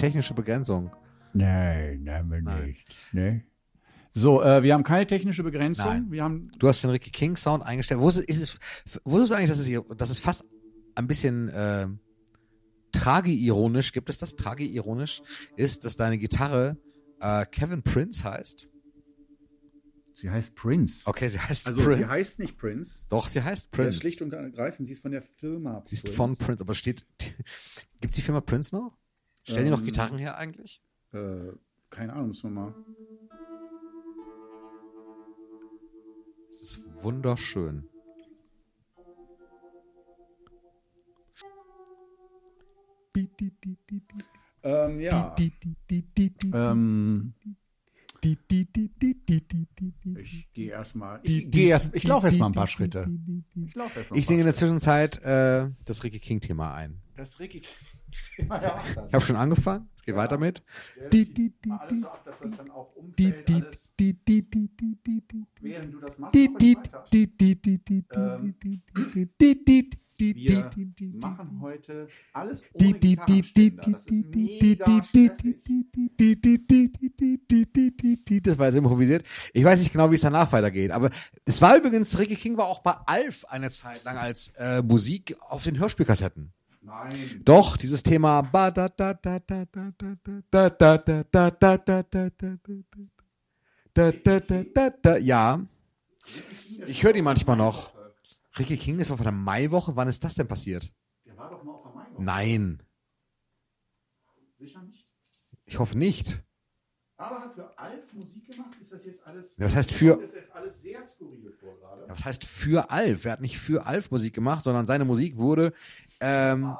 Technische Begrenzung. Nein, nein, wir Nein. nicht. So, äh, wir haben keine technische Begrenzung. Nein. Wir haben Du hast den Ricky King Sound eingestellt. Wusstest, ist es, wusstest du eigentlich, dass es, hier- dass es fast ein bisschen äh, tragi-ironisch, gibt es das? Tragi-ironisch ist, dass deine Gitarre äh, Kevin Prince heißt? Sie heißt Prince. Okay, sie heißt Also Prince. sie heißt nicht Prince. Doch, sie heißt Ja, Prince. schlicht und ergreifend, sie ist von der Firma sie ist von Prince, aber steht. Gibt die Firma Prince noch? Stellen die noch Ähm, Gitarren her eigentlich? Äh, keine Ahnung, müssen wir mal. Wunderschön. Ähm, ja. Ähm, ich gehe erstmal. Ich, geh erst, ich laufe erst mal ein paar Schritte. Ich laufe erst mal Ich singe in der Zwischenzeit äh, das Ricky King Thema ein. Das Ricky. Ja, ja. Ich habe schon angefangen. Es geht weiter mit. Der zieht mal alles so ab, dass das dann auch umfällt, alles. Während du das machst. Wir machen heute alles ohne Gitarrenständer. Das ist mega stressig. Das war jetzt improvisiert. Ich weiß nicht genau, wie es danach weitergeht. Aber es war übrigens, Ricky King war auch bei Alf eine Zeit lang als äh, Musik auf den Hörspielkassetten. Nein. Doch, dieses Thema. Ja. Ich höre die manchmal noch. Ricky King ist auf einer Maiwoche. Wann ist das denn passiert? Der war doch mal auf der Maiwoche. Nein. Sicher nicht? Ich hoffe nicht. Aber hat für Alf Musik gemacht? Ist das jetzt alles. Ja, was heißt für. Ist jetzt alles sehr skurril vor gerade. Ja, was heißt für Alf? Er hat nicht für Alf Musik gemacht, sondern seine Musik wurde ähm,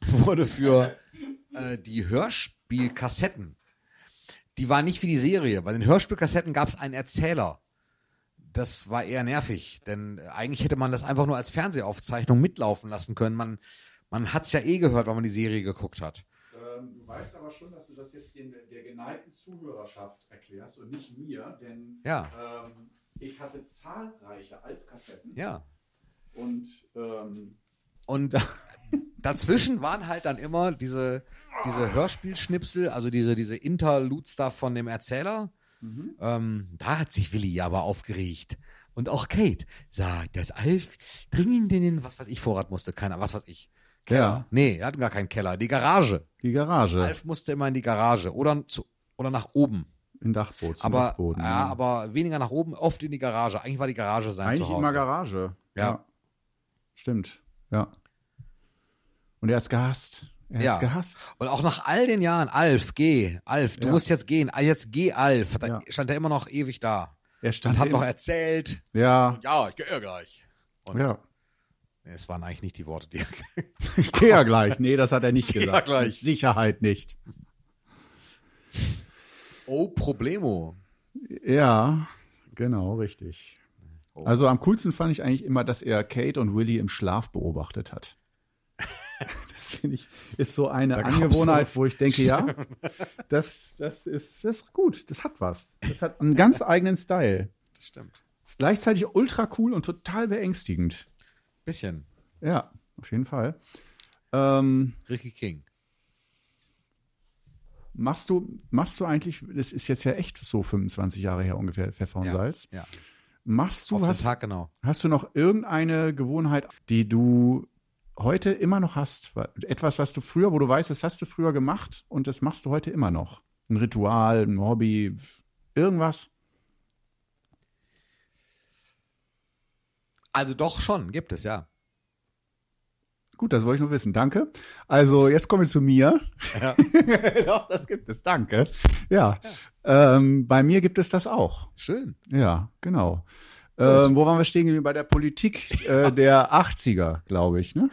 wurde für äh, die Hörspielkassetten. Die war nicht wie die Serie. Bei den Hörspielkassetten gab es einen Erzähler. Das war eher nervig, denn eigentlich hätte man das einfach nur als Fernsehaufzeichnung mitlaufen lassen können. Man, man hat es ja eh gehört, weil man die Serie geguckt hat. Ähm, du weißt aber schon, dass du das jetzt den, der geneigten Zuhörerschaft erklärst und nicht mir, denn Ja. ähm, ich hatte zahlreiche Alf-Kassetten Ja. und ähm, Und dazwischen waren halt dann immer diese, diese Hörspielschnipsel, also diese, diese Interludes da von dem Erzähler. Ähm, da hat sich Willi aber aufgeregt. Und auch Kate sagt, dass Alf dringend in den, was weiß ich, Vorrat musste. Keiner, was weiß ich. Keller. Ja. Nee, er hatten gar keinen Keller. Die Garage. die Garage Alf musste immer in die Garage. Oder, zu, oder nach oben. im Dachboot. Aber, Dachboden, ja, aber weniger nach oben, oft in die Garage. Eigentlich war die Garage sein Eigentlich Zuhause. immer Garage. Ja. Stimmt. Ja. Und er hat's gehasst. Er hat's Ja. gehasst. Und auch nach all den Jahren, Alf, geh, Alf, du Ja. musst jetzt gehen, Ah, jetzt geh, Alf, hat er, Ja. stand er immer noch ewig da. Er Und stand hat immer- noch erzählt, Ja. ja, ich gehe ja gleich. Und Ja. es waren eigentlich nicht die Worte, die er Ich gehe ja gleich. Nee, das hat er nicht Ich geh ja gesagt. gleich. Sicherheit nicht. Oh, Problemo. Ja, genau, richtig. Oh. Also am coolsten fand ich eigentlich immer, dass er Kate und Willy im Schlaf beobachtet hat. Das finde ich, ist so eine Angewohnheit, wo ich denke, ja, das, das, ist, das ist gut, das hat was. Das hat einen ganz eigenen Style. Das stimmt. Ist gleichzeitig ultra cool und total beängstigend. Bisschen. Ja, auf jeden Fall. Ähm, Ricky King. machst du, machst du eigentlich, das ist jetzt ja echt so 25 Jahre her ungefähr, Pfeffer und Ja. Salz. Ja. Machst du Auf was, Tag genau. Hast du noch irgendeine Gewohnheit, die du heute immer noch hast? Etwas, was du früher, wo du weißt, das hast du früher gemacht und das machst du heute immer noch? Ein Ritual, ein Hobby, irgendwas? Also doch schon, gibt es, ja. Gut, das wollte ich nur wissen. Danke. Also, jetzt kommen wir zu mir. Ja. Doch, das gibt es. Danke. Ja. Ähm, bei mir gibt es das auch. Schön. Ja, genau. Ähm, wo waren wir stehen? Bei der Politik äh, der 80er, glaube ich. Ne?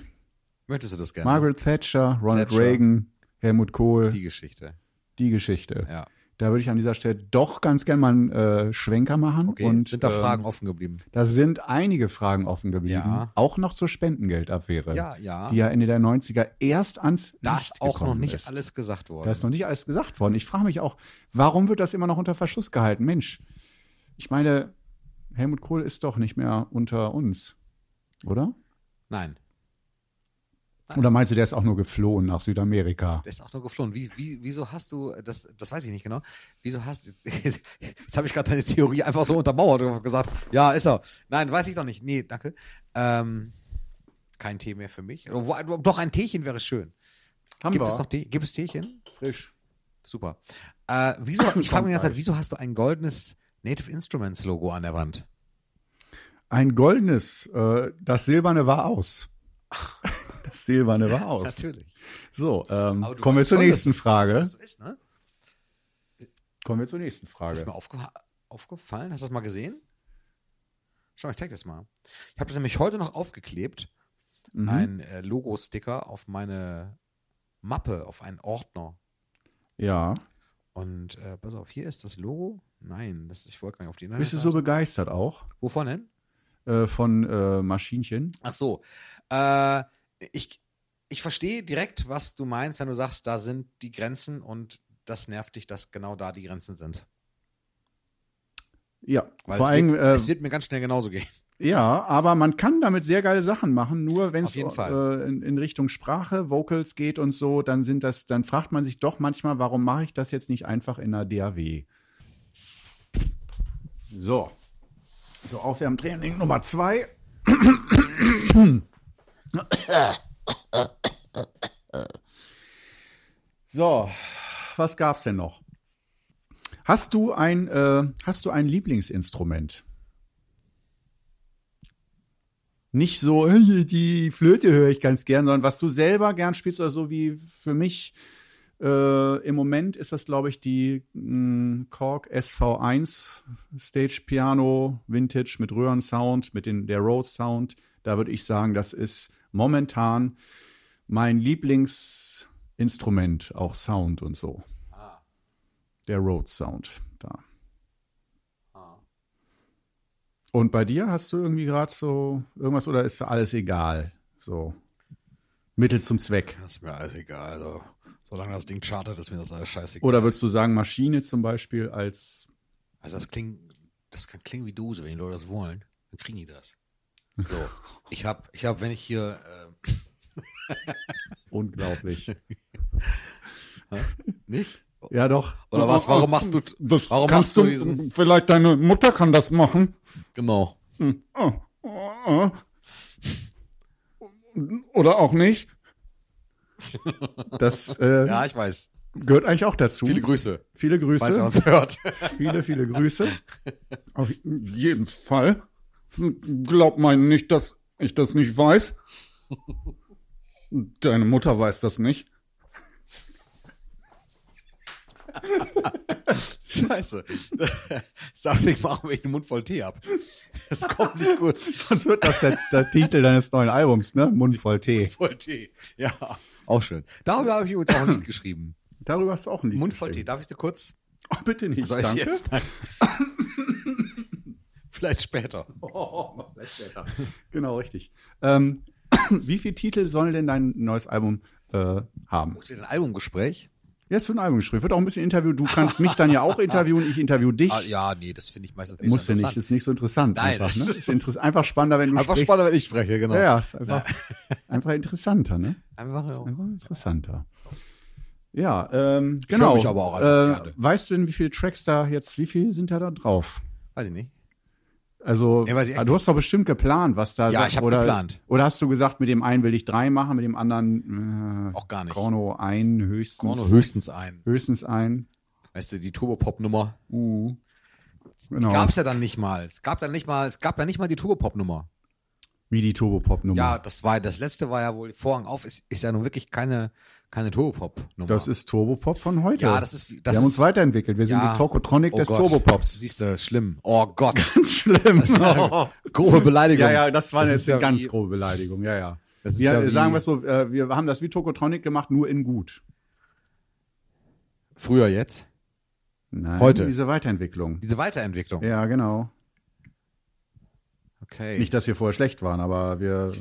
Möchtest du das gerne? Margaret Thatcher, Ronald Thatcher. Reagan, Helmut Kohl. Die Geschichte. die Geschichte. Ja. Da würde ich an dieser Stelle doch ganz gerne mal einen äh, Schwenker machen. Okay, und, sind da ähm, Fragen offen geblieben? Da sind einige Fragen offen geblieben. Ja. Auch noch zur Spendengeldaffäre. Ja, ja. Die ja Ende der 90er erst ans da ist auch noch nicht ist. alles gesagt worden. Da ist noch nicht alles gesagt worden. Ich frage mich auch, warum wird das immer noch unter Verschluss gehalten? Mensch, ich meine, Helmut Kohl ist doch nicht mehr unter uns, oder? Nein, Oder meinst du, der ist auch nur geflohen nach Südamerika? der ist auch nur geflohen. Wie, wie, wieso hast du, das, das weiß ich nicht genau, wieso hast jetzt habe ich gerade deine Theorie einfach so untermauert und gesagt, ja, ist er. Nein, weiß ich doch nicht. Nee, danke. Ähm, kein Tee mehr für mich. Doch, ein Teechen wäre schön. Haben Gibt es noch Tee? Gibt es Teechen? frisch. Super. Äh, wieso, ich frage mich Zeit, wieso hast du ein goldenes Native Instruments Logo an der Wand? Ein goldenes, äh, das silberne war aus. Das silberne war aus. Natürlich. So, ähm, kommen wir zur schon, nächsten Frage. dass es so ist, ne? Kommen wir zur nächsten Ist Frage. mir aufge aufgefallen? Hast du das mal gesehen? Schau, ich zeig das mal. Ich habe das nämlich heute noch aufgeklebt. Mhm. Ein äh, Logo-Sticker auf meine Mappe, auf einen Ordner. Ja. Und äh, pass auf, hier ist das Logo. Nein, das ich wollte gar nicht auf die Bist du so begeistert auch Wovon denn? äh, von äh, Maschinchen? Ach so. Äh, ich, ich verstehe direkt, was du meinst, wenn du sagst, da sind die Grenzen und das nervt dich, dass genau da die Grenzen sind. Ja, Weil vor es, allem, wird, äh, es wird mir ganz schnell genauso gehen. ja, aber man kann damit sehr geile Sachen machen. Nur wenn es äh, in, in Richtung Sprache, Vocals geht und so, dann sind das, dann fragt man sich doch manchmal, warum mache ich das jetzt nicht einfach in einer DAW? So. So, Aufwärmtraining Nummer zwei. So, was gab's denn noch? Hast du ein, äh, hast du ein Lieblingsinstrument? Nicht so, die Flöte höre ich ganz gern, sondern was du selber gern spielst, oder so wie für mich äh, im Moment ist das, glaube ich, die mh, Korg SV1 Stage Piano Vintage mit Röhrensound, mit den, der Rose Sound. Da würde ich sagen, das ist momentan mein Lieblingsinstrument, auch Sound und so. Ah, Der Rhodes Sound da. ah. Und bei dir hast du irgendwie gerade so irgendwas oder ist alles egal? So Mittel zum Zweck. Das ist mir alles egal. Also, solange das Ding chartet, ist mir das alles scheißegal. Oder würdest du sagen, Maschine zum Beispiel als Also das klingt, das kann klingen wie Dose, wenn die Leute das wollen, dann kriegen die das. So, ich habe, ich hab, wenn ich hier, äh, unglaublich. nicht? ja, doch. Oder was? Warum machst du, Das warum kannst du du, vielleicht deine Mutter kann das machen. genau. Hm. Oh, oh, oh. Oder auch nicht. Das äh, Ja, ich weiß. gehört eigentlich auch dazu. Viele Grüße, Viele Grüße. falls ihr uns hört. Viele, viele Grüße. Auf jeden Fall. Glaub mal nicht, dass ich das nicht weiß. Deine Mutter weiß das nicht. Scheiße. Darf ich machen, wenn ich den Mund voll Tee hab. Das kommt nicht gut. Sonst wird das der, der Titel deines neuen Albums, ne? Mund voll Tee. Voll Tee. Ja, auch schön. Darüber habe ich übrigens auch ein Lied geschrieben. Darüber hast du auch ein Lied Mund voll Tee. geschrieben. Darf ich dir kurz? Oh, bitte nicht. Soll ich danke. jetzt? Nein. Vielleicht später. Oh, vielleicht später. genau, richtig. Ähm, wie viele Titel soll denn dein neues Album äh, haben? Muss ich ein Albumgespräch? Ja, ist für ein Albumgespräch. Wird auch ein bisschen Interview. Du kannst mich dann ja auch interviewen, ich interview dich. Ah, ja, nee, das finde ich meistens nicht Musst so du nicht, interessant. ist nicht so interessant. Nein. Einfach, ne? ist interess einfach spannender, wenn du Einfach sprichst. spannender, wenn ich spreche, genau. Ja, ja, ist einfach, einfach interessanter, ne? Einfach, ja. Einfach interessanter. Ja, ähm, genau. mich aber auch einfach äh, weißt du denn, wie viele Tracks da jetzt, wie viele sind da, da drauf? Weiß ich nicht. Also, echt ah, du hast doch bestimmt geplant, was da Ja, ich hab oder, geplant. Oder hast du gesagt, mit dem einen will ich drei machen, mit dem anderen äh, Auch gar nicht. Chrono ein höchstens. Chrono höchstens ein. höchstens ein. Weißt du, die Turbopop-Nummer. Uh, Die genau. gab's ja dann nicht mal. Es gab dann nicht mal, es gab dann nicht mal die Turbopop-Nummer. Wie die Turbopop-Nummer. Ja, das war, das letzte war ja wohl, Vorhang auf, ist, ist ja nun wirklich keine, keine Turbopop-Nummer. Das ist Turbopop von heute. ja, das ist, das Wir haben ist, uns weiterentwickelt. Wir sind Ja. die Tokotronic oh des Gott. Turbopops. Siehst du, schlimm. Oh Gott. Ganz schlimm. Eine grobe Beleidigung. Ja, ja, das war Das jetzt ist ja eine ganz wie- grobe Beleidigung. Ja, ja. Wir ja sagen wir es so, äh, wir haben das wie Tokotronic gemacht, nur in gut. Früher jetzt. Nein, Heute. diese Weiterentwicklung. Diese Weiterentwicklung. Ja, genau. Okay. Nicht, dass wir vorher schlecht waren, aber wir.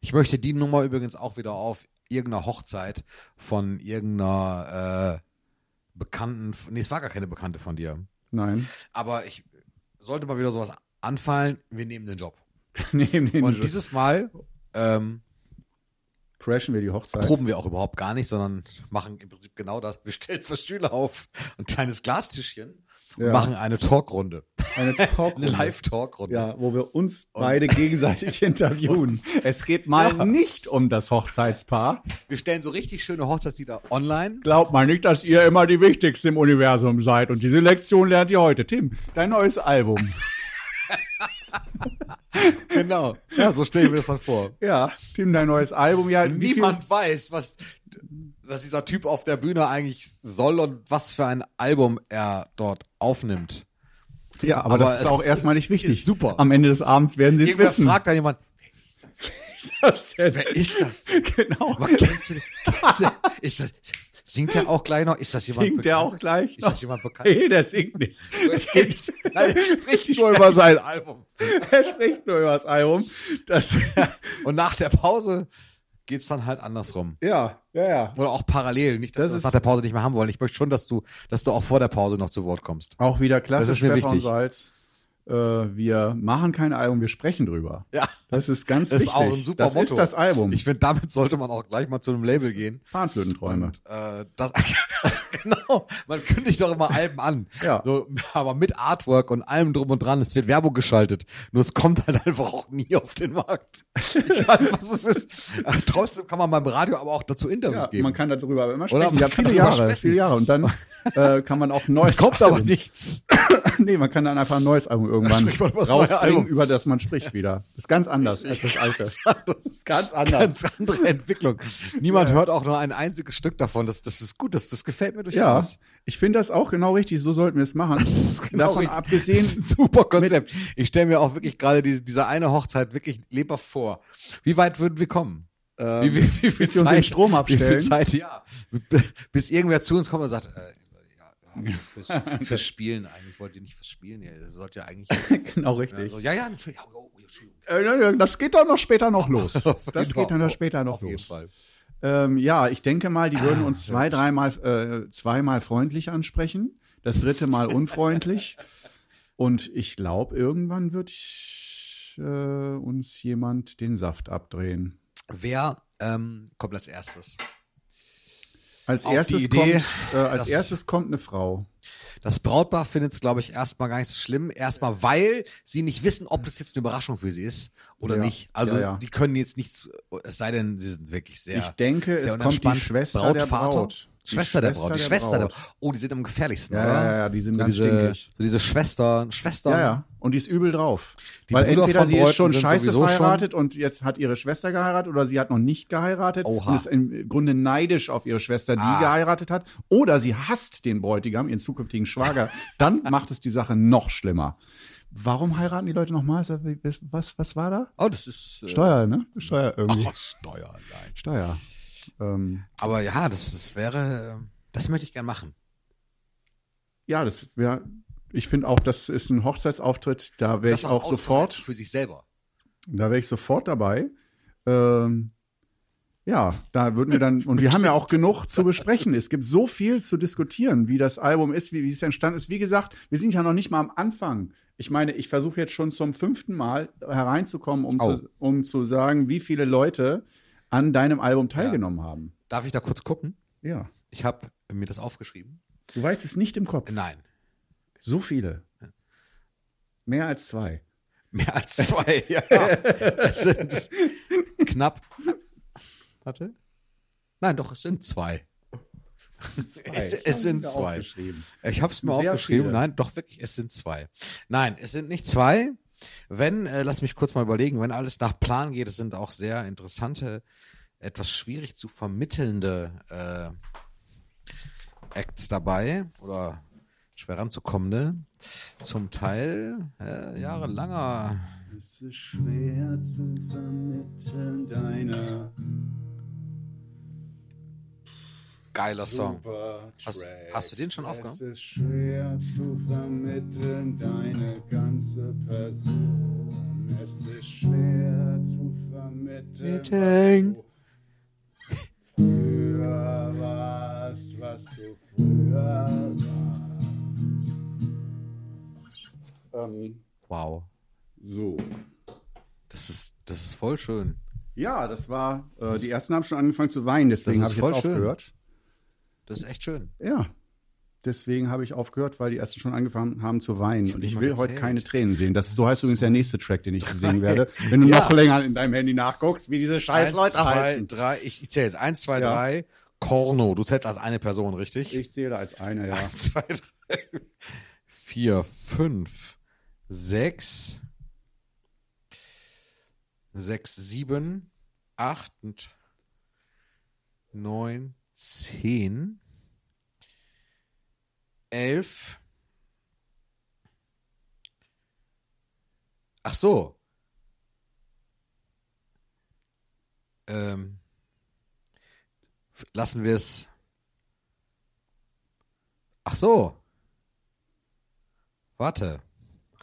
Ich möchte die Nummer übrigens auch wieder auf irgendeiner Hochzeit von irgendeiner äh, Bekannten. Nee, es war gar keine Bekannte von dir. Nein. Aber ich sollte mal wieder sowas anfallen. Wir nehmen den Job. Nehmen den Und Job. dieses Mal ähm, crashen wir die Hochzeit. proben wir auch überhaupt gar nicht, sondern machen im Prinzip genau das. Wir stellen zwei Stühle auf, ein kleines Glastischchen Ja. machen eine Talkrunde. Eine Talkrunde. Eine Live-Talkrunde. Ja, wo wir uns beide gegenseitig interviewen. Es geht mal Ja. nicht um das Hochzeitspaar. Wir stellen so richtig schöne Hochzeitslieder online. Glaubt mal nicht, dass ihr immer die Wichtigste im Universum seid. Und diese Lektion lernt ihr heute. Tim, dein neues Album. Genau. Ja, so stelle ich mir das dann vor. Ja, Tim, dein neues Album. Ja, Niemand weiß, was, was dieser Typ auf der Bühne eigentlich soll und was für ein Album er dort aufnimmt. ja aber, aber das ist auch erstmal nicht wichtig. ist super. Am Ende des Abends werden sie es wissen. fragt dann jemand, das denn? wer ist das? Genau. Aber kennst du den? Kennst du, ist das, singt der auch gleich noch? Ist das jemand Singt der bekannt? auch gleich Ist das noch? jemand bekannt? Nee, der singt nicht. Geht, nein, er spricht nur über sein Album. Er spricht nur über das Album. Das, Und nach der Pause geht's dann halt andersrum. ja, ja, ja. Oder auch parallel. Nicht, dass Das wir das nach der Pause nicht mehr haben wollen. Ich möchte schon, dass du, dass du auch vor der Pause noch zu Wort kommst. Auch wieder klassisch Das ist mir Pfeffer wichtig. und Salz. Äh, wir machen kein Album, wir sprechen drüber. Ja. Das ist ganz Das ist wichtig. auch ein super das Motto. ist das Album. Ich finde, damit sollte man auch gleich mal zu einem Label gehen. Fahnenflötenträume. Und äh, das genau, man kündigt doch immer Alben an. Ja. So, aber mit Artwork und allem drum und dran. Es wird Werbung geschaltet. Nur es kommt halt einfach auch nie auf den Markt. Egal, was es ist. Trotzdem kann man beim Radio aber auch dazu Interviews Ja, geben. man kann darüber aber immer Oder sprechen. man Ja, viele Jahre, sprechen. viele Jahre. Und dann äh, kann man auch neues es kommt aber Album. nichts. nee, man kann dann einfach ein neues Album irgendwann rausbringen, Album. über das man spricht wieder. Das ist ganz anders als das alte. Ganz anders. Das ist ganz anders. Ganz andere Entwicklung. Niemand hört auch nur ein einziges Stück davon. Das, das ist gut. Das, das gefällt mir ja, durchaus. ich finde das auch genau richtig. So sollten wir es machen. Das ist genau Davon richtig. abgesehen, super Konzept. Ich stelle mir auch wirklich gerade diese, diese eine Hochzeit wirklich lebhaft vor. Wie weit würden wir kommen? ähm, Wie, wie, wie viel den Strom Wie viel abstellen. Zeit, ja. Bis irgendwer zu uns kommt und sagt, äh, ja, ja, fürs, fürs Spielen eigentlich. Wollt ihr nicht fürs Spielen? Ihr sollt ja eigentlich. genau Ja, richtig. so, ja, ja, natürlich. Äh, Das geht doch noch später noch los. Das Genau. geht dann noch später noch Auf jeden los. Fall. Ähm, ja, ich denke mal, die würden uns Ah, zwei, dreimal, äh, zweimal freundlich ansprechen, das dritte Mal unfreundlich. Und ich glaube, irgendwann wird äh, uns jemand den Saft abdrehen. Wer ähm, kommt als erstes? Als erstes, Idee, kommt, äh, als erstes kommt eine Frau. Das Brautpaar findet es, glaube ich, erstmal gar nicht so schlimm. Erstmal, weil sie nicht wissen, ob das jetzt eine Überraschung für sie ist oder Ja, nicht. Also ja, ja. die können jetzt nichts, es sei denn, sie sind wirklich sehr. ich denke, sehr es kommt die. Schwester der Brautvater? Braut. Die Schwester der Braut. Die Schwester der Braut. Braut. Oh, die sind am gefährlichsten, Ja, oder? ja, ja, die sind so ganz diese, stinkig. So diese Schwestern, Schwestern. Ja, ja. Und die ist übel drauf. Die Weil Brüder entweder sie ist schon scheiße verheiratet und jetzt hat ihre Schwester geheiratet oder sie hat noch nicht geheiratet Oha. und ist im Grunde neidisch auf ihre Schwester, die Ah. geheiratet hat. Oder sie hasst den Bräutigam, ihren zukünftigen Schwager. Dann macht es die Sache noch schlimmer. Warum heiraten die Leute nochmal? Was, was war da? Oh, das ist. Äh, Steuer, ne? Steuer irgendwie. Oh, Steuer, nein. Steuer. Ähm, Aber ja, das, das wäre, das möchte ich gern machen. ja, das wäre, ich finde auch, das ist ein Hochzeitsauftritt, da wäre ich auch sofort. Für sich selber. Da wäre ich sofort dabei. Ähm, ja, da würden wir dann, und wir haben ja auch genug zu besprechen. Es gibt so viel zu diskutieren, wie das Album ist, wie, wie es entstanden ist. Wie gesagt, wir sind ja noch nicht mal am Anfang. Ich meine, ich versuche jetzt schon zum fünften Mal hereinzukommen, um, Au. zu, um zu sagen, wie viele Leute an deinem Album teilgenommen haben. Darf ich da kurz gucken? Ja. Ich habe mir das aufgeschrieben. Du weißt es nicht im Kopf. Nein. So viele. Mehr als zwei. Mehr als zwei, ja. Es sind knapp. Warte. Nein, doch, es sind zwei. Es, es sind zwei. Ich habe es mir Sehr aufgeschrieben. viele. Nein, doch wirklich, es sind zwei. Nein, es sind nicht zwei. Wenn, äh, lass mich kurz mal überlegen, wenn alles nach Plan geht, es sind auch sehr interessante, etwas schwierig zu vermittelnde äh, Acts dabei oder schwer ranzukommende. Zum Teil äh, jahrelanger. Es ist schwer zu vermitteln deine geiler Song. Hast- hast du den schon aufgenommen? Es ist schwer zu vermitteln, deine ganze Person. Es ist schwer zu vermitteln, Mitteln. was du früher warst, was du früher warst. Ähm, Wow. so. Das ist, das ist voll schön. Ja, das war, äh, die ersten haben schon angefangen zu weinen, deswegen habe ich jetzt voll schön. aufgehört. Das ist echt schön. Ja, deswegen habe ich aufgehört, weil die ersten schon angefangen haben zu weinen. Und ich will heute keine Tränen sehen. Das, so heißt übrigens der nächste Track, den ich singen werde. Wenn du Ja. noch länger in deinem Handy nachguckst, wie diese scheiß Eins, Leute zwei, heißen. drei. Ich, ich zähle jetzt. Eins, zwei, Ja. drei. Korno. Du zählst als eine Person, richtig? Ich zähle als einer, ja. Eins, zwei, drei. Vier, fünf, sechs. Sechs, sieben, acht und neun, zehn. Elf. Ach so. Ähm, lassen wir es. Ach so. Warte.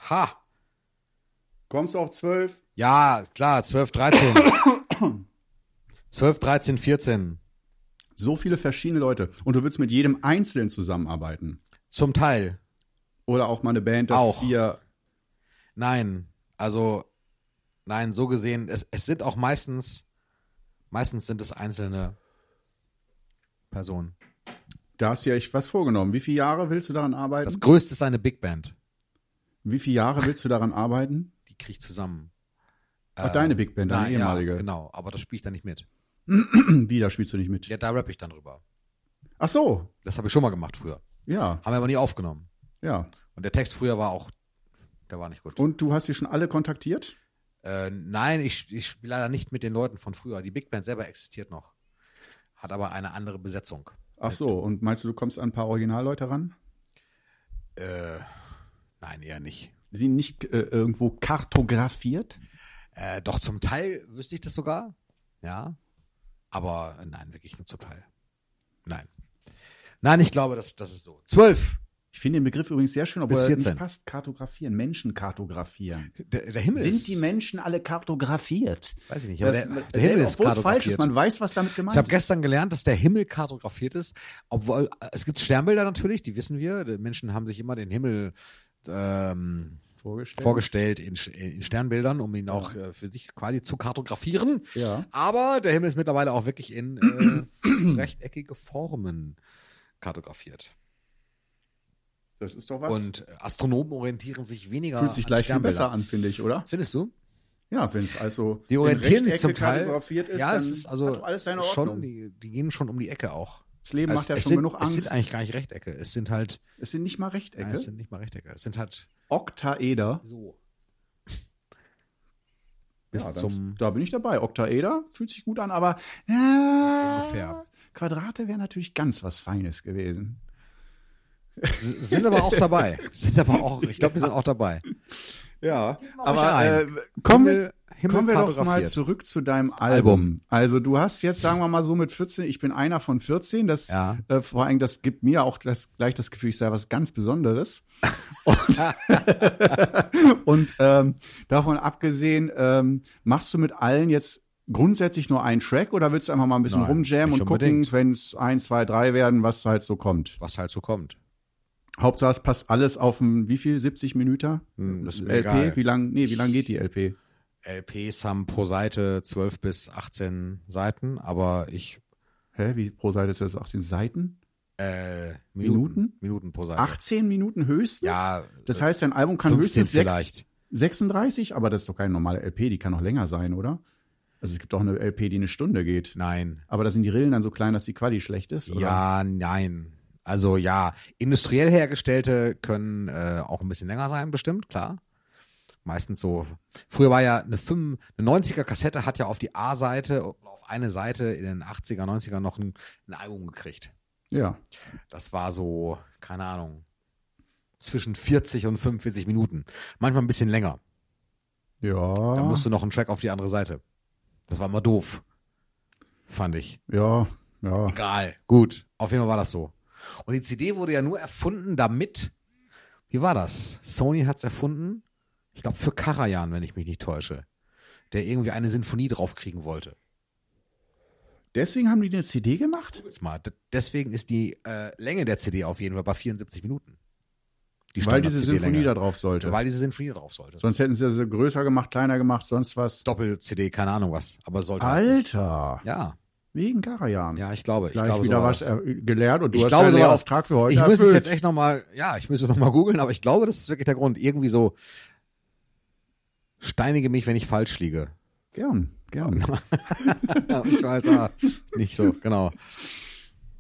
Ha. Kommst du auf zwölf? Ja, klar, 12, 13. 12, 13, 14. So viele verschiedene Leute. Und du willst mit jedem Einzelnen zusammenarbeiten. Zum Teil. Oder auch mal eine Band, das Auch. vier. Nein. Also, nein, so gesehen, es, es sind auch meistens, meistens sind es einzelne Personen. Da hast du ja echt was vorgenommen. Wie viele Jahre willst du daran arbeiten? Das größte ist eine Big Band. Wie viele Jahre willst du daran arbeiten? Die kriege ich zusammen. Ach, deine Big Band, deine Nein, ehemalige. Ja, genau, aber das spiele ich dann nicht mit. Wieder spielst du nicht mit. Ja, da rappe ich dann drüber. Ach so. Das habe ich schon mal gemacht früher. Ja, Haben wir aber nie aufgenommen. ja. Und der Text früher war auch, der war nicht gut. Und du hast die schon alle kontaktiert? Äh, nein, ich, ich spiele leider nicht mit den Leuten von früher. Die Big Band selber existiert noch. Hat aber eine andere Besetzung. Ach so, und meinst du, du kommst an ein paar Originalleute ran? Äh, nein, eher nicht. Sie nicht äh, irgendwo kartografiert? Äh, doch zum Teil wüsste ich das sogar. Ja. Aber äh, nein, wirklich nur zum Teil. Nein. Nein, ich glaube, das, das ist so. Zwölf. Ich finde den Begriff übrigens sehr schön, obwohl er 14. nicht passt. Kartografieren, Menschen kartografieren. Der, der Himmel Sind ist, die Menschen alle kartografiert? Weiß ich nicht, aber Das, der, das- der Himmel ist obwohl es falsch kartografiert. ist, man weiß, was damit gemeint Ich habe ist. gestern gelernt, dass der Himmel kartografiert ist, obwohl äh, es gibt Sternbilder natürlich, die wissen wir. Die Menschen haben sich immer den Himmel ähm, vorgestellt. vorgestellt in, Sch- in Sternbildern, um ihn auch äh, für sich quasi zu kartografieren. Ja. Aber der Himmel ist mittlerweile auch wirklich in äh, rechteckige Formen kartografiert. Das ist doch was. Und Astronomen orientieren sich weniger fühlt sich gleich viel besser an, finde ich, oder? Findest du? Ja, wenn es also Die orientieren sich zum Teil. ist, ja, es ist also alles seine schon, Ordnung. die, die gehen schon um die Ecke auch. Das Leben Es- macht ja es schon sind, genug Es Angst. sind eigentlich gar nicht Rechtecke. Es sind halt, es sind nicht mal Rechtecke. nein, es sind nicht mal Rechtecke. Es sind halt Oktaeder. so. Bis Ja, zum da bin ich dabei. Oktaeder fühlt sich gut an, aber ja, Ungefähr. Quadrate wäre natürlich ganz was Feines gewesen. Sind aber auch dabei. Sind aber auch, ich glaube, wir sind auch dabei. Ja, aber äh, kommen wir, Himmel- kommen wir doch mal zurück zu deinem Album. Album. Also du hast jetzt, sagen wir mal so mit 14, ich bin einer von 14, das Ja. äh, vor allem, das gibt mir auch das, gleich das Gefühl, ich sei was ganz Besonderes. Und, und ähm, davon abgesehen, ähm, machst du mit allen jetzt grundsätzlich nur einen Track oder willst du einfach mal ein bisschen Nein, rumjammen und gucken, wenn es ein, zwei, drei werden, was halt so kommt? Was halt so kommt. Hauptsache, es passt alles auf ein, wie viel? 70 Minuten? Hm, das LP? egal. Wie lang, nee, wie lang geht die LP? LPs haben pro Seite 12 bis 18 Seiten, aber ich Hä, wie pro Seite 12, 18 Seiten? äh, Minuten? Minuten? Minuten pro Seite. 18 Minuten höchstens? Ja, Das heißt, dein Album kann 15 höchstens sechs- vielleicht. 36, aber das ist doch keine normale LP, die kann noch länger sein, oder? Also es gibt auch eine LP, die eine Stunde geht. Nein. Aber da sind die Rillen dann so klein, dass die Quali schlecht ist, oder? Ja, nein. Also ja, industriell hergestellte können äh, auch ein bisschen länger sein, bestimmt, klar. Meistens so. Früher war ja eine, 5, eine 90er Kassette, hat ja auf die A-Seite, auf eine Seite in den 80er, 90er noch ein, ein Album gekriegt. Ja. Das war so, keine Ahnung, zwischen 40 und 45 Minuten. Manchmal ein bisschen länger. Ja. Da musste noch ein Track auf die andere Seite. Das war immer doof. Fand ich. ja, Ja. Egal. Gut. Auf jeden Fall war das so. Und die CD wurde ja nur erfunden, damit. Wie war das? Sony hat es erfunden. Ich glaube für Karajan, wenn ich mich nicht täusche. Der irgendwie eine Sinfonie draufkriegen wollte. Deswegen haben die eine CD gemacht? Mal. Deswegen ist die äh, Länge der CD auf jeden Fall bei 74 Minuten. Die Weil diese. Symphonie da drauf sollte. Weil diese Sinfonie da drauf sollte. Sonst hätten sie sie größer gemacht, kleiner gemacht, sonst was. Doppel-CD, keine Ahnung was. Aber sollte. halt. Alter, Ja, wegen Karajan. ja, ich glaube. Ich Gleich glaube, wieder so was das. gelernt und du Ich hast glaube, deinen so. Lehrauftrag für heute Ich müsste es erfüllt. jetzt echt nochmal, ja, ich müsste es nochmal googeln, aber ich glaube, das ist wirklich der Grund. Irgendwie so, steinige mich, wenn ich falsch liege. Gern, gern. Ich weiß, ah, nicht so, genau.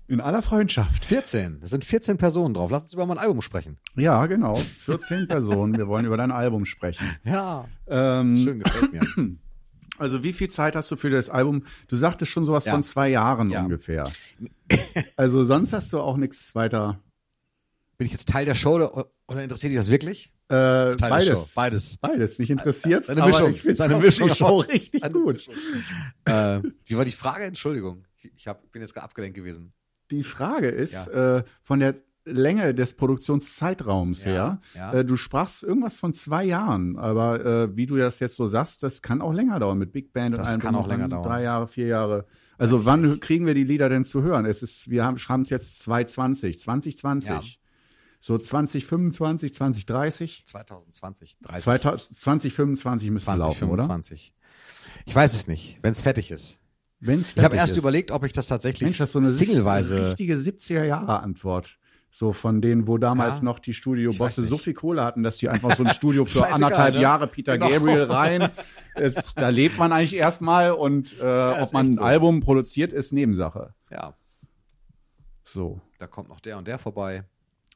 In aller Freundschaft. 14, es sind 14 Personen drauf. Lass uns über mein Album sprechen. Ja, genau. 14 Personen. Wir wollen über dein Album sprechen. Ja, Ähm, schön, gefällt mir. Also wie viel Zeit hast du für das Album? Du sagtest schon sowas Ja. von zwei Jahren Ja. ungefähr. Also sonst hast du auch nichts weiter. Bin ich jetzt Teil der Show oder, oder interessiert dich das wirklich? Äh, Teil der Show, beides. beides. Beides. Mich interessiert Seine Mischung, Ich find's seine auch Mischung aus- richtig seine gut. Äh, wie war die Frage? Entschuldigung. Ich, hab, bin jetzt gerade abgelenkt gewesen. Die Frage ist äh, von der Länge des Produktionszeitraums Ja, her. ja. Äh, du sprachst irgendwas von zwei Jahren, aber äh, wie du das jetzt so sagst, das kann auch länger dauern mit Big Band und Das allem kann drum auch und länger dauern. Drei Jahre, vier Jahre. Also wann kriegen wir die Lieder denn zu hören? Es ist, wir haben schreiben es jetzt 2020, 2020. Ja. So 2025, 2030. 2020, 30, 2000, 2025 müsste laufen, oder? 2025. Ich weiß es nicht, wenn es fertig ist. Wenn's Ich habe fertig erst überlegt, ob ich das tatsächlich Mensch, das so eine singleweise. richtige 70er-Jahre-Antwort. So von denen, wo damals Ja. noch die Studiobosse so viel Kohle hatten, dass die einfach so ein Studio für anderthalb ne? Jahre Peter Genau. Gabriel rein. Da lebt man eigentlich erstmal und äh, ist ob man ein so. Album produziert, ist Nebensache. Ja, So. da kommt noch der und der vorbei.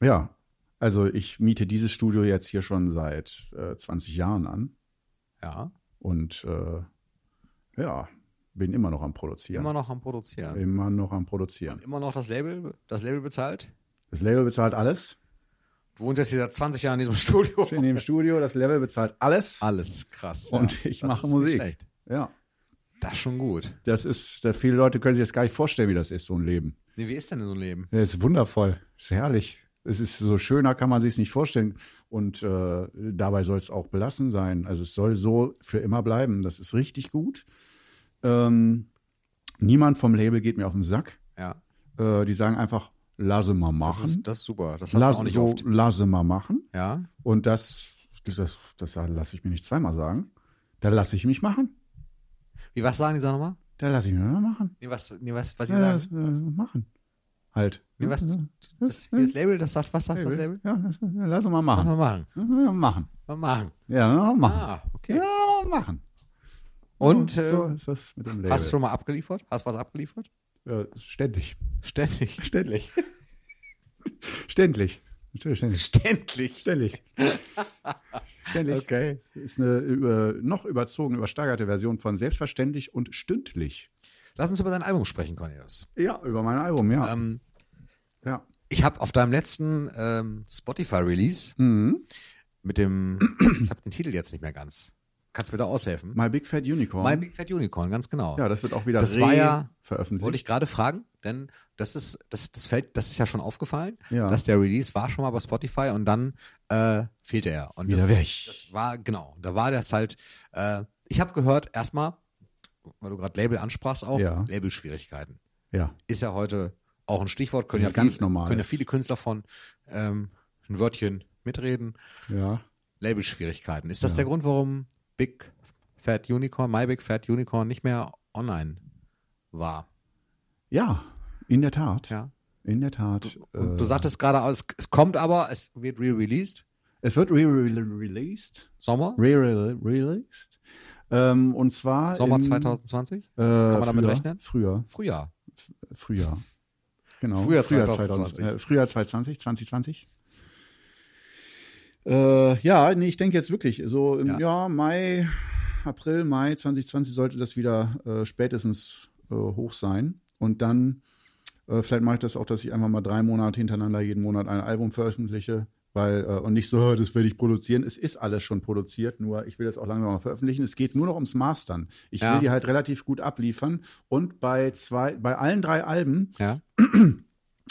Ja. Also ich miete dieses Studio jetzt hier schon seit äh, 20 Jahren an Ja, und äh, ja, bin immer noch am Produzieren. immer noch am Produzieren. Immer noch am Produzieren. Immer noch das Label, das Label bezahlt. Das Label bezahlt alles. Du wohnst jetzt hier seit 20 Jahren in diesem Studio. In dem Studio, das Label bezahlt alles. Alles krass. Und ich Das mache Musik. schlecht. Ja. Das ist schon gut. Das ist, da viele Leute können sich jetzt gar nicht vorstellen, wie das ist, so ein Leben. Nee, wie ist denn so ein Leben? Das ist wundervoll. Das ist herrlich. Es ist so schöner, kann man sich nicht vorstellen. Und äh, dabei soll es auch belassen sein. Also es soll so für immer bleiben. Das ist richtig gut. Ähm, niemand vom Label geht mir auf den Sack. Ja, Äh, die sagen einfach, lasse mal das machen. ist, das ist super. Das hast du Lass, auch nicht so, oft. lasse mal machen. Ja, Und das, das, das lasse ich mir nicht zweimal sagen. Da lasse ich mich machen. wie was sagen die sagen nochmal? Da lasse ich mich mal machen. Nee, was, nee, was, was sie Ja, sagen? das, äh, machen. Halt. Nee, was, das, das Label, das sagt, was sagt das Label? Ja, lass uns mal Mach machen. mal machen. Ja, machen. Mal machen. Ja, mal machen. Ah, okay. Ja, machen. Und so, äh, so ist das mit dem Label. hast du schon mal abgeliefert? Hast was abgeliefert? Ja, ständig. Ständig. Ständig. ständig. Ständig. Ständig. Ständig. ständig. Okay. Das ist eine über, noch überzogene, übersteigerte Version von selbstverständlich und stündlich. Lass uns über dein Album sprechen, Cornelius. Ja, über mein Album, ja. Ähm, ja. ich habe auf deinem letzten ähm, Spotify-Release Mhm. mit dem, ich habe den Titel jetzt nicht mehr ganz. Kannst du mir da aushelfen? My Big Fat Unicorn. My Big Fat Unicorn, ganz genau. ja, das wird auch wieder Das re war ja- veröffentlicht. Wollte ich gerade fragen, denn das ist, das, das fällt, das ist ja schon aufgefallen, Ja. dass der Release war schon mal bei Spotify und dann äh, fehlte er. Und Wieder das, weg. Das war, genau, da war das halt, äh, ich habe gehört, erstmal, weil du gerade Label ansprachst auch, Ja. Labelschwierigkeiten. ja. Ist ja heute auch ein Stichwort, können Ja, ja, ganz viele, normal. können ja viele Künstler von ähm, ein Wörtchen mitreden. Ja. Labelschwierigkeiten. Ist das Ja. der Grund, warum Big Fat Unicorn, My Big Fat Unicorn nicht mehr online war? Ja, in der Tat. Ja. In der Tat. Und äh, du sagtest gerade, es, es kommt aber, es wird re-released. es wird re-released. Sommer? Re-released. Ähm, und zwar. Sommer in, 2020? Äh, man damit früher, rechnen? Früher. Frühjahr. Frühjahr. Genau. Frühjahr 2020. 2020. Äh, Frühjahr 2020, 2020. Äh, ja, nee, ich denke jetzt wirklich, so im Ja. Jahr Mai, April, Mai 2020 sollte das wieder äh, spätestens äh, hoch sein. Und dann, äh, vielleicht mache ich das auch, dass ich einfach mal drei Monate hintereinander jeden Monat ein Album veröffentliche. Weil, äh, und nicht so, das werde ich produzieren. Es ist alles schon produziert, nur ich will das auch langsam mal veröffentlichen. Es geht nur noch ums Mastern. Ich Ja. will die halt relativ gut abliefern. Und bei zwei, bei allen drei Alben Ja.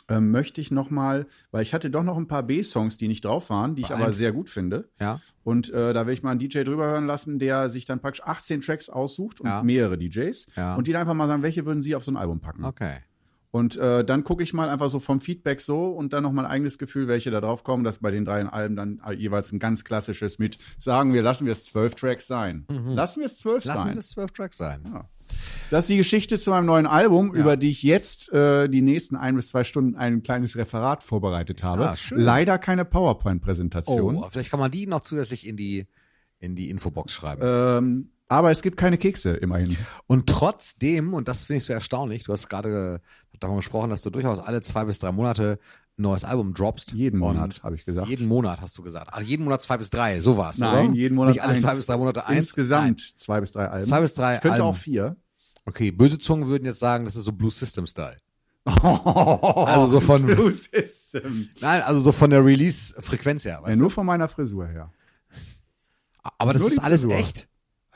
ähm, möchte ich noch mal, weil ich hatte doch noch ein paar B-Songs, die nicht drauf waren, die ich Bei aber allen- sehr gut finde. Ja. Und äh, da will ich mal einen DJ drüber hören lassen, der sich dann praktisch 18 Tracks aussucht und mehrere DJs. Und die dann einfach mal sagen, welche würden sie auf so ein Album packen. Okay. Und äh, dann gucke ich mal einfach so vom Feedback so und dann noch mein eigenes Gefühl, welche da drauf kommen, dass bei den drei Alben dann äh, jeweils ein ganz klassisches mit, sagen wir, lassen wir es zwölf Tracks sein. Lassen wir es zwölf Mhm. Lassen sein. es zwölf Tracks sein. Das ist die Geschichte zu meinem neuen Album, Ja. über die ich jetzt äh, die nächsten ein bis zwei Stunden ein kleines Referat vorbereitet habe. Ah, schön. Leider keine Oh, PowerPoint-Präsentation. vielleicht kann man die noch zusätzlich in die, in die Infobox schreiben. Ähm, aber es gibt keine Kekse, immerhin. Und trotzdem, und das finde ich so erstaunlich, du hast gerade davon gesprochen, dass du durchaus alle zwei bis drei Monate ein neues Album droppst. Jeden Monat, habe ich gesagt. Jeden Monat hast du gesagt. Ach, jeden Monat zwei bis drei, so war's, Nein, oder? jeden Monat Nicht alle eins. zwei bis drei Monate eins. Insgesamt zwei bis drei Alben. Nein, zwei bis drei ich könnte Alben. auch vier. Okay, böse Zungen würden jetzt sagen, das ist so Blue System Style. Also so von- Blue System. Nein, also so von der Release-Frequenz her, Ja, weißt nur von meiner Frisur her. du? Aber das ist alles Frisur. echt.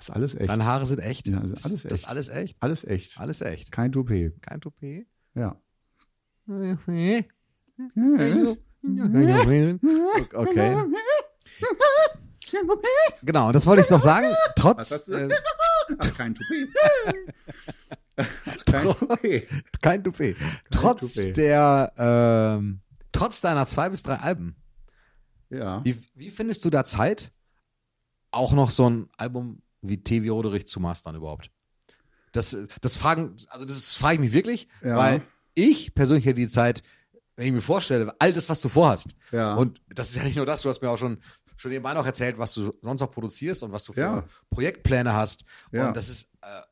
Das ist alles echt. Deine Haare sind echt. Ja, das ist alles Das ist echt. alles echt. Alles echt. Alles echt. Kein Toupet. Kein Toupet. Ja. Okay. Genau, das wollte ich noch sagen. Trotz, äh, Ach, kein Toupet. kein trotz Toupet. kein Toupet. Trotz Toupet. der, ähm, trotz deiner zwei bis drei Alben, Ja. wie, wie findest du da Zeit, auch noch so ein Album wie TV Roderich zu mastern überhaupt? Das, das fragen, also das frage ich mich wirklich, Ja. weil ich persönlich hätte die Zeit, wenn ich mir vorstelle, all das, was du vorhast, Ja. und das ist ja nicht nur das, du hast mir auch schon, schon nebenbei noch erzählt, was du sonst noch produzierst und was du für Ja. Projektpläne hast. Ja. Und das ist äh,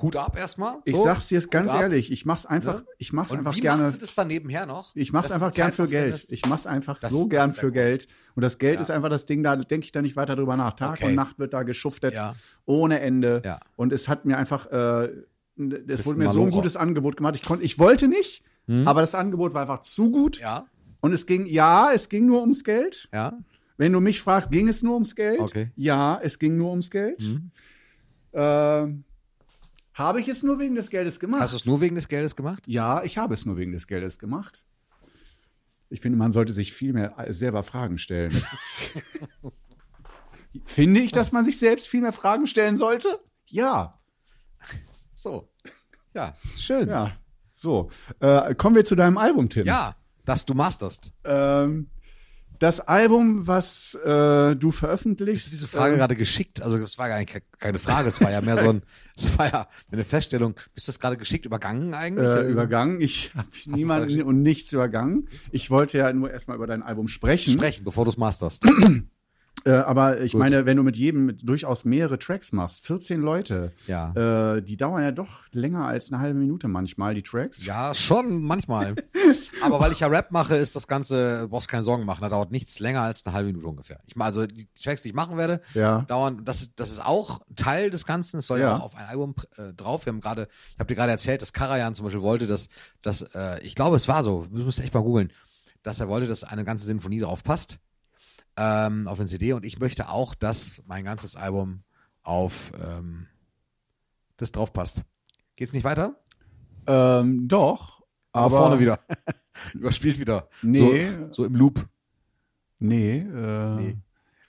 Hut ab erstmal. Ich so. sag's dir jetzt ganz Hut ehrlich, ich mach's einfach, Ne? ich mach's Und einfach wie gerne. machst du das dann nebenher noch? Ich mach's einfach gern für Geld. findest? Ich mach's einfach Das- so gern für Grund. Geld. Und das Geld Ja. ist einfach das Ding, da denke ich da nicht weiter drüber nach. Tag Okay. und Nacht wird da geschuftet Ja. ohne Ende. Ja. Und es hat mir einfach, äh, es wurde mir so ein gutes Angebot gemacht. Ich konnte, ich wollte nicht, Hm? aber das Angebot war einfach zu gut. Ja, Und es ging, ja, es ging nur ums Geld. ja. Wenn du mich fragst, ging es nur ums Geld? Okay. Ja, es ging nur ums Geld. Hm? Ähm, habe ich es nur wegen des Geldes gemacht? Hast du es nur wegen des Geldes gemacht? Ja, ich habe es nur wegen des Geldes gemacht. Ich finde, man sollte sich viel mehr selber Fragen stellen. Finde ich, dass man sich selbst viel mehr Fragen stellen sollte? Ja. So. Ja, schön. Ja. So. Äh, kommen wir zu deinem Album, Tim. Ja, dass du masterst. Ähm, das Album, was äh, du veröffentlichst. Ist diese Frage ähm, gerade geschickt? Also das war gar nicht ke- keine Frage, es war ja mehr so ein, es war ja eine Feststellung. Bist du das gerade geschickt übergangen eigentlich? äh, übergangen. Ich habe niemanden und nichts übergangen. Ich wollte ja nur erstmal über dein Album sprechen. Sprechen, bevor du es masterst. Äh, aber ich Gut. meine, wenn du mit jedem mit durchaus mehrere Tracks machst, 14 Leute, Ja. äh, die dauern ja doch länger als eine halbe Minute manchmal, die Tracks. Ja, schon, manchmal. Aber weil ich ja Rap mache, ist das Ganze, du brauchst keine Sorgen machen, da dauert nichts länger als eine halbe Minute ungefähr. Ich also die Tracks, die ich machen werde, Ja. dauern, das ist, das ist auch Teil des Ganzen, es soll ja, Ja. auch auf ein Album äh, drauf. Wir haben gerade, ich habe dir gerade erzählt, dass Karajan zum Beispiel wollte, dass, dass äh, ich glaube, es war so, du musst echt mal googeln, dass er wollte, dass eine ganze Sinfonie drauf passt. Ähm, auf den CD und ich möchte auch, dass mein ganzes Album auf ähm, das drauf passt. Geht's nicht weiter? Ähm, doch. Aber, Aber, vorne wieder. Überspielt wieder. Nee, So, so im Loop. nee, äh, Nee.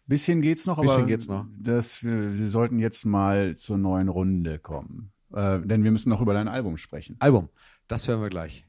Bisschen geht's noch, Bisschen aber geht's noch. Das, wir, wir sollten jetzt mal zur neuen Runde kommen. Äh, denn wir müssen noch über dein Album sprechen. Album. Das hören wir gleich.